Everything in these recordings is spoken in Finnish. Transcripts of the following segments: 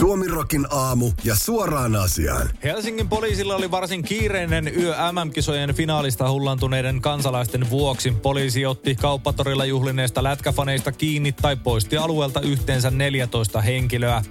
Suomirokin aamu ja suoraan asiaan. Helsingin poliisilla oli varsin kiireinen yö MM-kisojen finaalista hullantuneiden kansalaisten vuoksi. Poliisi otti kauppatorilla juhlineista lätkäfaneista kiinni tai poisti alueelta yhteensä 14 henkilöä.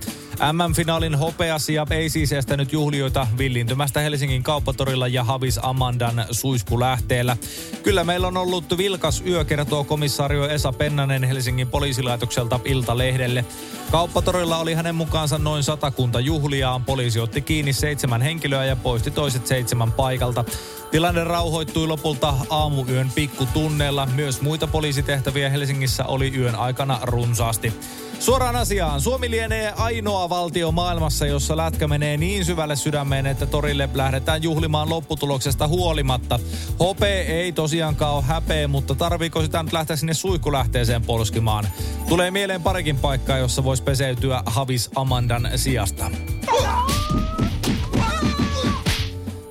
MM-finaalin hopeasia ei siis estänyt juhlioita villintymästä Helsingin kauppatorilla ja Havis Amandan suiskulähteellä. Kyllä meillä on ollut vilkas yö, kertoo komissaario Esa Pennanen Helsingin poliisilaitokselta Iltalehdelle. Kauppatorilla oli hänen mukaansa noin satakunta juhliaa. Poliisi otti kiinni seitsemän henkilöä ja poisti toiset seitsemän paikalta. Tilanne rauhoittui lopulta aamuyön pikkutunneilla. Myös muita poliisitehtäviä Helsingissä oli yön aikana runsaasti. Suoraan asiaan. Suomi lienee ainoa valtio maailmassa, jossa lätkä menee niin syvälle sydämeen, että torille lähdetään juhlimaan lopputuloksesta huolimatta. Hope ei tosiaankaan ole häpeä, mutta tarviiko sitä nyt lähteä sinne suikulähteeseen polskimaan? Tulee mieleen parikin paikkaa, jossa voisi peseytyä Havis Amandan sijasta.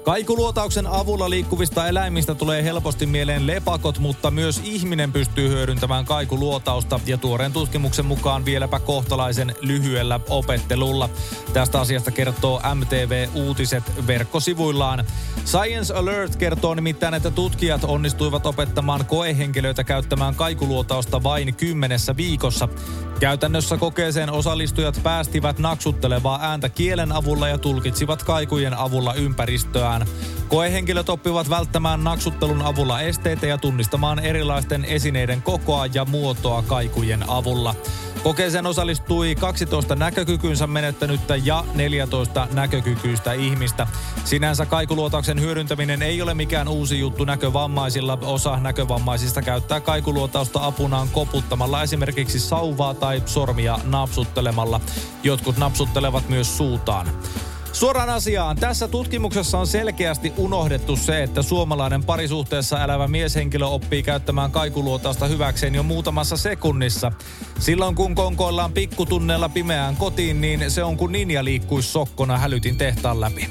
Kaikuluotauksen avulla liikkuvista eläimistä tulee helposti mieleen lepakot, mutta myös ihminen pystyy hyödyntämään kaikuluotausta ja tuoreen tutkimuksen mukaan vieläpä kohtalaisen lyhyellä opettelulla. Tästä asiasta kertoo MTV Uutiset verkkosivuillaan. Science Alert kertoo nimittäin, että tutkijat onnistuivat opettamaan koehenkilöitä käyttämään kaikuluotausta vain kymmenessä viikossa. Käytännössä kokeeseen osallistujat päästivät naksuttelevaa ääntä kielen avulla ja tulkitsivat kaikujen avulla ympäristöään. Koehenkilöt oppivat välttämään naksuttelun avulla esteitä ja tunnistamaan erilaisten esineiden kokoa ja muotoa kaikujen avulla. Kokeeseen osallistui 12 näkökykynsä menettänyttä ja 14 näkökykyistä ihmistä. Sinänsä kaikuluotauksen hyödyntäminen ei ole mikään uusi juttu näkövammaisilla. Osa näkövammaisista käyttää kaikuluotausta apunaan koputtamalla esimerkiksi sauvaa tai sormia napsuttelemalla. Jotkut napsuttelevat myös suutaan. Suoraan asiaan. Tässä tutkimuksessa on selkeästi unohdettu se, että suomalainen parisuhteessa elävä mieshenkilö oppii käyttämään kaikuluotausta hyväkseen jo muutamassa sekunnissa. Silloin kun konkoillaan pikkutunneella pimeään kotiin, niin se on kuin ninja liikkuisi sokkona hälytin tehtaan läpi.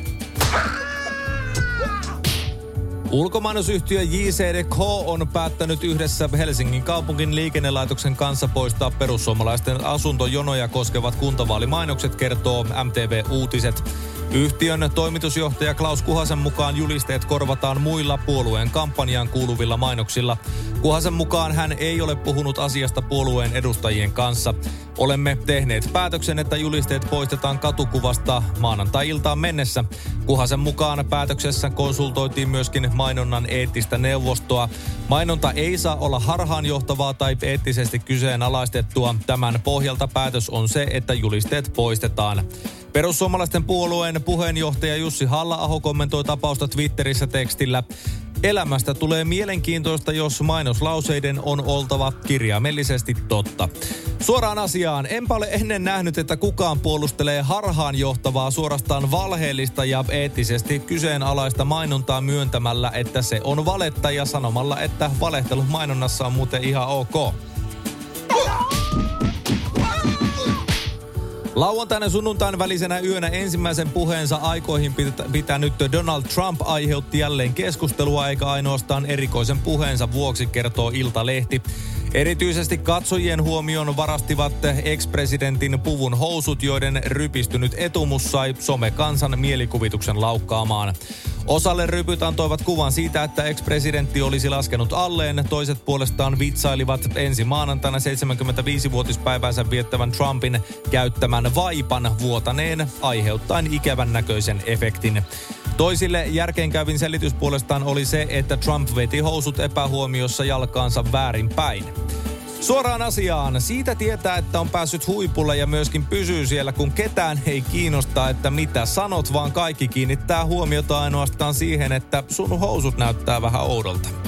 Ulkomainosyhtiö JCDK on päättänyt yhdessä Helsingin kaupungin liikennelaitoksen kanssa poistaa perussuomalaisten asuntojonoja koskevat kuntavaalimainokset, kertoo MTV Uutiset. Yhtiön toimitusjohtaja Klaus Kuhasen mukaan julisteet korvataan muilla puolueen kampanjaan kuuluvilla mainoksilla. Kuhasen mukaan hän ei ole puhunut asiasta puolueen edustajien kanssa. Olemme tehneet päätöksen, että julisteet poistetaan katukuvasta maanantai-iltaan mennessä. Kuhasen mukaan päätöksessä konsultoitiin myöskin mainonnan eettistä neuvostoa. Mainonta ei saa olla harhaanjohtavaa tai eettisesti kyseenalaistettua. Tämän pohjalta päätös on se, että julisteet poistetaan. Perussuomalaisten puolueen puheenjohtaja Jussi halla kommentoi tapausta Twitterissä tekstillä. Elämästä tulee mielenkiintoista, jos mainoslauseiden on oltava kirjaimellisesti totta. Suoraan asiaan, enpä ole ennen nähnyt, että kukaan puolustelee harhaanjohtavaa, suorastaan valheellista ja eettisesti kyseenalaista mainontaa myöntämällä, että se on valetta ja sanomalla, että valehtelu mainonnassa on muuten ihan ok. Lauantaina sunnuntain välisenä yönä ensimmäisen puheensa aikoihin pitänyt Donald Trump aiheutti jälleen keskustelua eikä ainoastaan erikoisen puheensa vuoksi, kertoo Ilta-lehti. Erityisesti katsojien huomion varastivat ex-presidentin puvun housut, joiden rypistynyt etumus sai some-kansan mielikuvituksen laukkaamaan. Osalle rypyt antoivat kuvan siitä, että ex-presidentti olisi laskenut alleen. Toiset puolestaan vitsailivat ensi maanantaina 75-vuotispäivänsä viettävän Trumpin käyttämän vaipan vuotaneen aiheuttaen ikävän näköisen efektin. Toisille järkeenkäyvin selitys puolestaan oli se, että Trump veti housut epähuomiossa jalkaansa väärinpäin. Suoraan asiaan. Siitä tietää, että on päässyt huipulle ja myöskin pysyy siellä, kun ketään ei kiinnosta, että mitä sanot, vaan kaikki kiinnittää huomiota ainoastaan siihen, että sun housut näyttää vähän oudolta.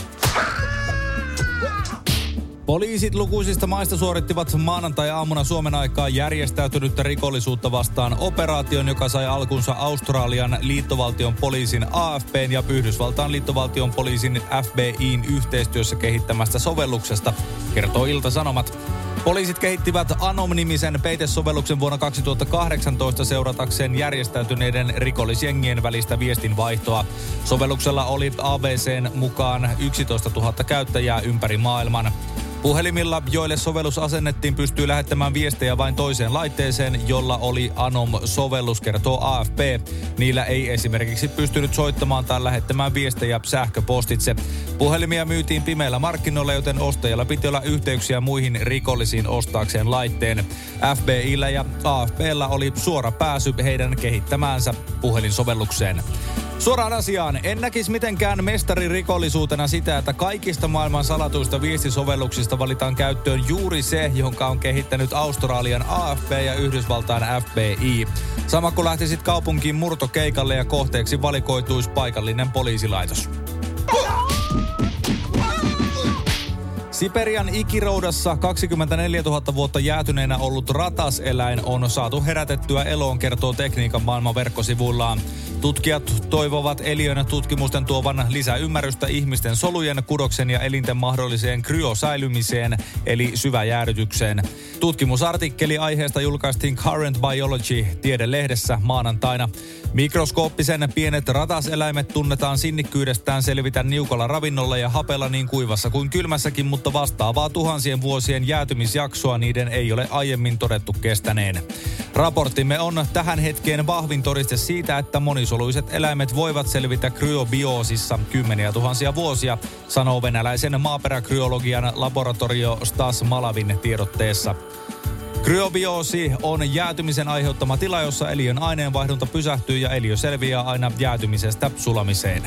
Poliisit lukuisista maista suorittivat maanantai-aamuna Suomen aikaa järjestäytynyttä rikollisuutta vastaan operaation, joka sai alkunsa Australian liittovaltion poliisin AFPn ja Yhdysvaltain liittovaltion poliisin FBIin yhteistyössä kehittämästä sovelluksesta, kertoo Ilta-Sanomat. Poliisit kehittivät Anom-nimisen peitesovelluksen vuonna 2018 seuratakseen järjestäytyneiden rikollisjengien välistä viestinvaihtoa. Sovelluksella oli ABCn mukaan 11 000 käyttäjää ympäri maailman. Puhelimilla, joille sovellus asennettiin, pystyy lähettämään viestejä vain toiseen laitteeseen, jolla oli Anom-sovellus, kertoo AFP. Niillä ei esimerkiksi pystynyt soittamaan tai lähettämään viestejä sähköpostitse. Puhelimia myytiin pimeillä markkinoilla, joten ostajalla piti olla yhteyksiä muihin rikollisiin ostaakseen laitteen. FBIllä ja AFPllä oli suora pääsy heidän kehittämäänsä puhelinsovellukseen. Suoraan asiaan, en näkisi mitenkään mestaririkollisuutena sitä, että kaikista maailman salatuista viestisovelluksista valitaan käyttöön juuri se, jonka on kehittänyt Australian AFP ja Yhdysvaltain FBI. Sama kuin lähtisit kaupunkiin murtokeikalle ja kohteeksi valikoituisi paikallinen poliisilaitos. Siperian ikiroudassa 24 000 vuotta jäätyneenä ollut rataseläin on saatu herätettyä eloon, kertoo tekniikan maailman verkkosivuillaan. Tutkijat toivovat eliön tutkimusten tuovan lisäymmärrystä ihmisten solujen, kudoksen ja elinten mahdolliseen kryosäilymiseen, eli syväjäädytykseen. Tutkimusartikkeli aiheesta julkaistiin Current Biology tiedelehdessä maanantaina. Mikroskooppisen pienet rataseläimet tunnetaan sinnikkyydestään selvitä niukalla ravinnolla ja hapella niin kuivassa kuin kylmässäkin, mutta vastaavaa tuhansien vuosien jäätymisjaksoa niiden ei ole aiemmin todettu kestäneen. Raporttimme on tähän hetkeen vahvin todiste siitä, että monisoluiset eläimet voivat selvitä kryobioosissa kymmeniä tuhansia vuosia, sanoo venäläisen maaperäkryologian laboratorio Stas Malavin tiedotteessa. Kryobioosi on jäätymisen aiheuttama tila, jossa eliön aineenvaihdunta pysähtyy ja eliö selviää aina jäätymisestä sulamiseen.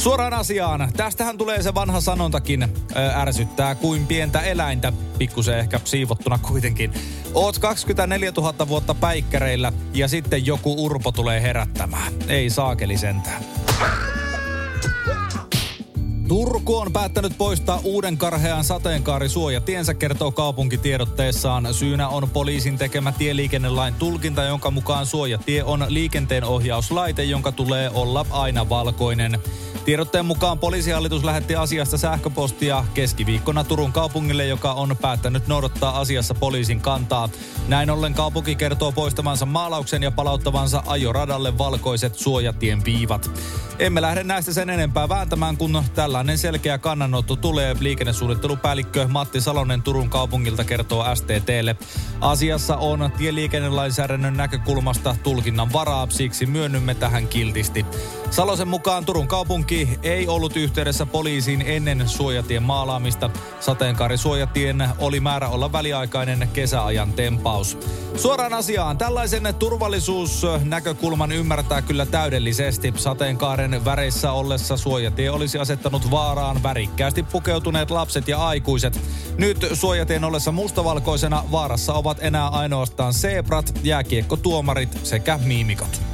Suoraan asiaan. Tästähän tulee se vanha sanontakin. ärsyttää kuin pientä eläintä. Pikkusen ehkä siivottuna kuitenkin. Oot 24 000 vuotta päikkäreillä ja sitten joku urpo tulee herättämään. Ei saakeli sentään. Turku on päättänyt poistaa uuden karhean sateenkaarisuojatiensä, kertoo kaupunkitiedotteessaan. Syynä on poliisin tekemä tieliikennelain tulkinta, jonka mukaan suojatie on liikenteenohjauslaite, jonka tulee olla aina valkoinen. Tiedotteen mukaan poliisihallitus lähetti asiasta sähköpostia keskiviikkona Turun kaupungille, joka on päättänyt noudattaa asiassa poliisin kantaa. Näin ollen kaupunki kertoo poistamansa maalauksen ja palauttavansa ajoradalle valkoiset suojatien viivat. Emme lähde näistä sen enempää vääntämään, kun tällainen selkeä kannanotto tulee. Liikennesuunnittelupäällikkö Matti Salonen Turun kaupungilta kertoo STTlle. Asiassa on tieliikennelainsäädännön näkökulmasta tulkinnan varaa, siksi myönnymme tähän kiltisti. Salosen mukaan Turun kaupunki ei ollut yhteydessä poliisiin ennen suojatien maalaamista. Sateenkaarisuojatien oli määrä olla väliaikainen kesäajan tempaus. Suoraan asiaan, tällaisen turvallisuusnäkökulman ymmärtää kyllä täydellisesti. Sateenkaaren väreissä ollessa suojatie olisi asettanut vaaraan värikkäästi pukeutuneet lapset ja aikuiset. Nyt suojatien ollessa mustavalkoisena vaarassa ovat enää ainoastaan zebrat, jääkiekkotuomarit sekä miimikot.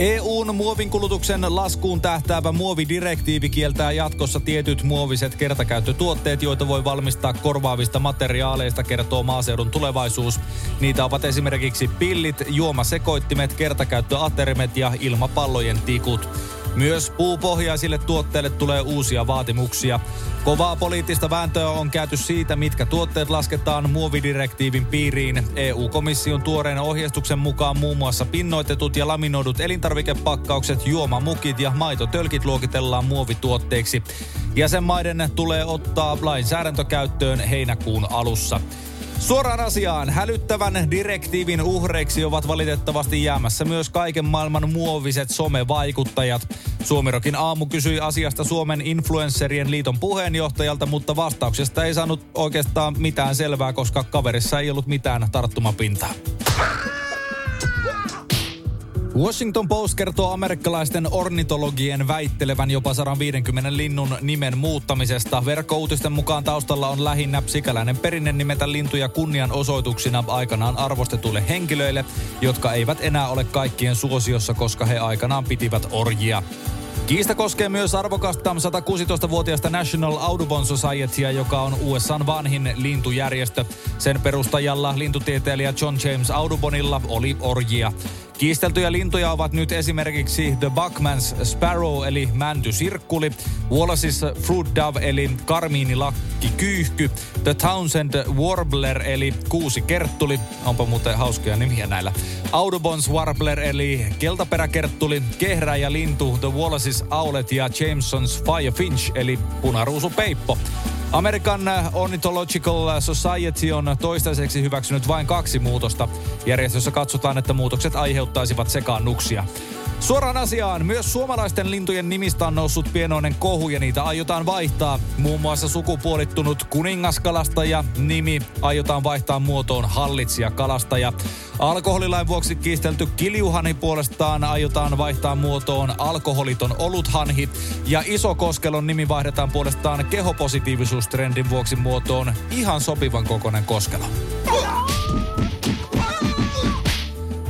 EUn muovinkulutuksen laskuun tähtäävä muovidirektiivi kieltää jatkossa tietyt muoviset kertakäyttötuotteet, joita voi valmistaa korvaavista materiaaleista, kertoo maaseudun tulevaisuus. Niitä ovat esimerkiksi pillit, juomasekoittimet, kertakäyttöaterimet ja ilmapallojen tikut. Myös puupohjaisille tuotteille tulee uusia vaatimuksia. Kovaa poliittista vääntöä on käyty siitä, mitkä tuotteet lasketaan muovidirektiivin piiriin. EU-komission tuoreen ohjeistuksen mukaan muun muassa pinnoitetut ja laminoidut elintarvikepakkaukset, juomamukit ja maitotölkit luokitellaan muovituotteiksi. Jäsenmaiden tulee ottaa lainsäädäntökäyttöön heinäkuun alussa. Suoraan asiaan, hälyttävän direktiivin uhreiksi ovat valitettavasti jäämässä myös kaiken maailman muoviset somevaikuttajat. Suomirokin aamu kysyi asiasta Suomen influencerien liiton puheenjohtajalta, mutta vastauksesta ei saanut oikeastaan mitään selvää, koska kaverissa ei ollut mitään tarttumapintaa. Washington Post kertoo amerikkalaisten ornitologien väittelevän jopa 150 linnun nimen muuttamisesta. Verkkouutisten mukaan taustalla on lähinnä sikäläinen perinne nimetä lintuja kunnianosoituksina aikanaan arvostetuille henkilöille, jotka eivät enää ole kaikkien suosiossa, koska he aikanaan pitivät orjia. Kiista koskee myös arvokasta 116-vuotiaasta National Audubon Societya, joka on USAn vanhin lintujärjestö. Sen perustajalla lintutieteilijä John James Audubonilla oli orjia. Kiisteltyjä lintuja ovat nyt esimerkiksi The Buckman's Sparrow eli mäntysirkkuli, Wallace's Fruit Dove eli karmiinilakki kyyhky, The Townsend Warbler eli kuusi kerttuli, onpa muuten hauskoja nimiä näillä, Audubon's Warbler eli keltaperäkerttuli, kehräjä lintu The Wallace's Owlet ja Jameson's Firefinch eli punaruusupeippo. American Ornithological Society on toistaiseksi hyväksynyt vain kaksi muutosta. Järjestössä katsotaan, että muutokset aiheuttaisivat sekaannuksia. Suoraan asiaan, myös suomalaisten lintujen nimistä on noussut pienoinen kohu ja niitä aiotaan vaihtaa. Muun muassa sukupuolittunut kuningaskalastaja nimi aiotaan vaihtaa muotoon hallitsijakalastaja. Alkoholilain vuoksi kiistelty kiljuhani puolestaan aiotaan vaihtaa muotoon alkoholiton oluthanhi. Ja Isokoskelon nimi vaihdetaan puolestaan kehopositiivisuustrendin vuoksi muotoon ihan sopivan kokoinen koskelo.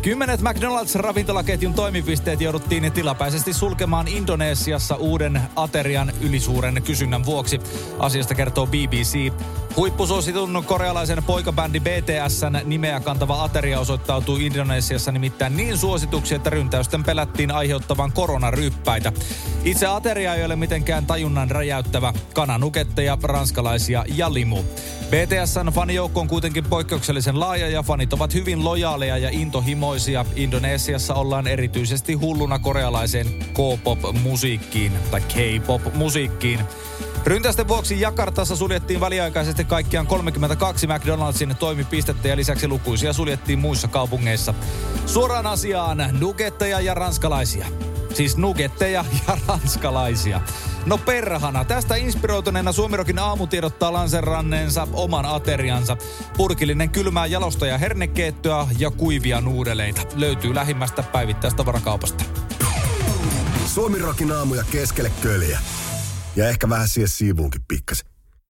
Kymmenet McDonald's-ravintolaketjun toimipisteet jouduttiin tilapäisesti sulkemaan Indonesiassa uuden aterian ylisuuren kysynnän vuoksi. Asiasta kertoo BBC. Huippusuositun korealaisen poikabändi BTSn nimeä kantava ateria osoittautui Indonesiassa nimittäin niin suosituksi, että ryntäysten pelättiin aiheuttavan koronaryppäitä. Itse ateria ei ole mitenkään tajunnan räjäyttävä. Kananuketteja, ranskalaisia ja limu. BTSn fanijoukko on kuitenkin poikkeuksellisen laaja ja fanit ovat hyvin lojaaleja ja intohimoisia. Indonesiassa ollaan erityisesti hulluna korealaiseen K-pop-musiikkiin tai K-pop-musiikkiin. Ryntästen vuoksi Jakartassa suljettiin väliaikaisesti kaikkiaan 32 McDonald'sin toimipistettä ja lisäksi lukuisia suljettiin muissa kaupungeissa. Suoraan asiaan nugetteja ja ranskalaisia. Siis nugetteja ja ranskalaisia. No perhana, tästä inspiroituneena Suomirokin aamu tiedottaa lanseranneensa oman ateriansa. Purkillinen kylmää jalosta ja ja kuivia nuudeleita. Löytyy lähimmästä päivittäistavarakauposta. Suomirokin aamu ja keskelle köljä. Ja ehkä vähän siihen siivuunkin pikkasen.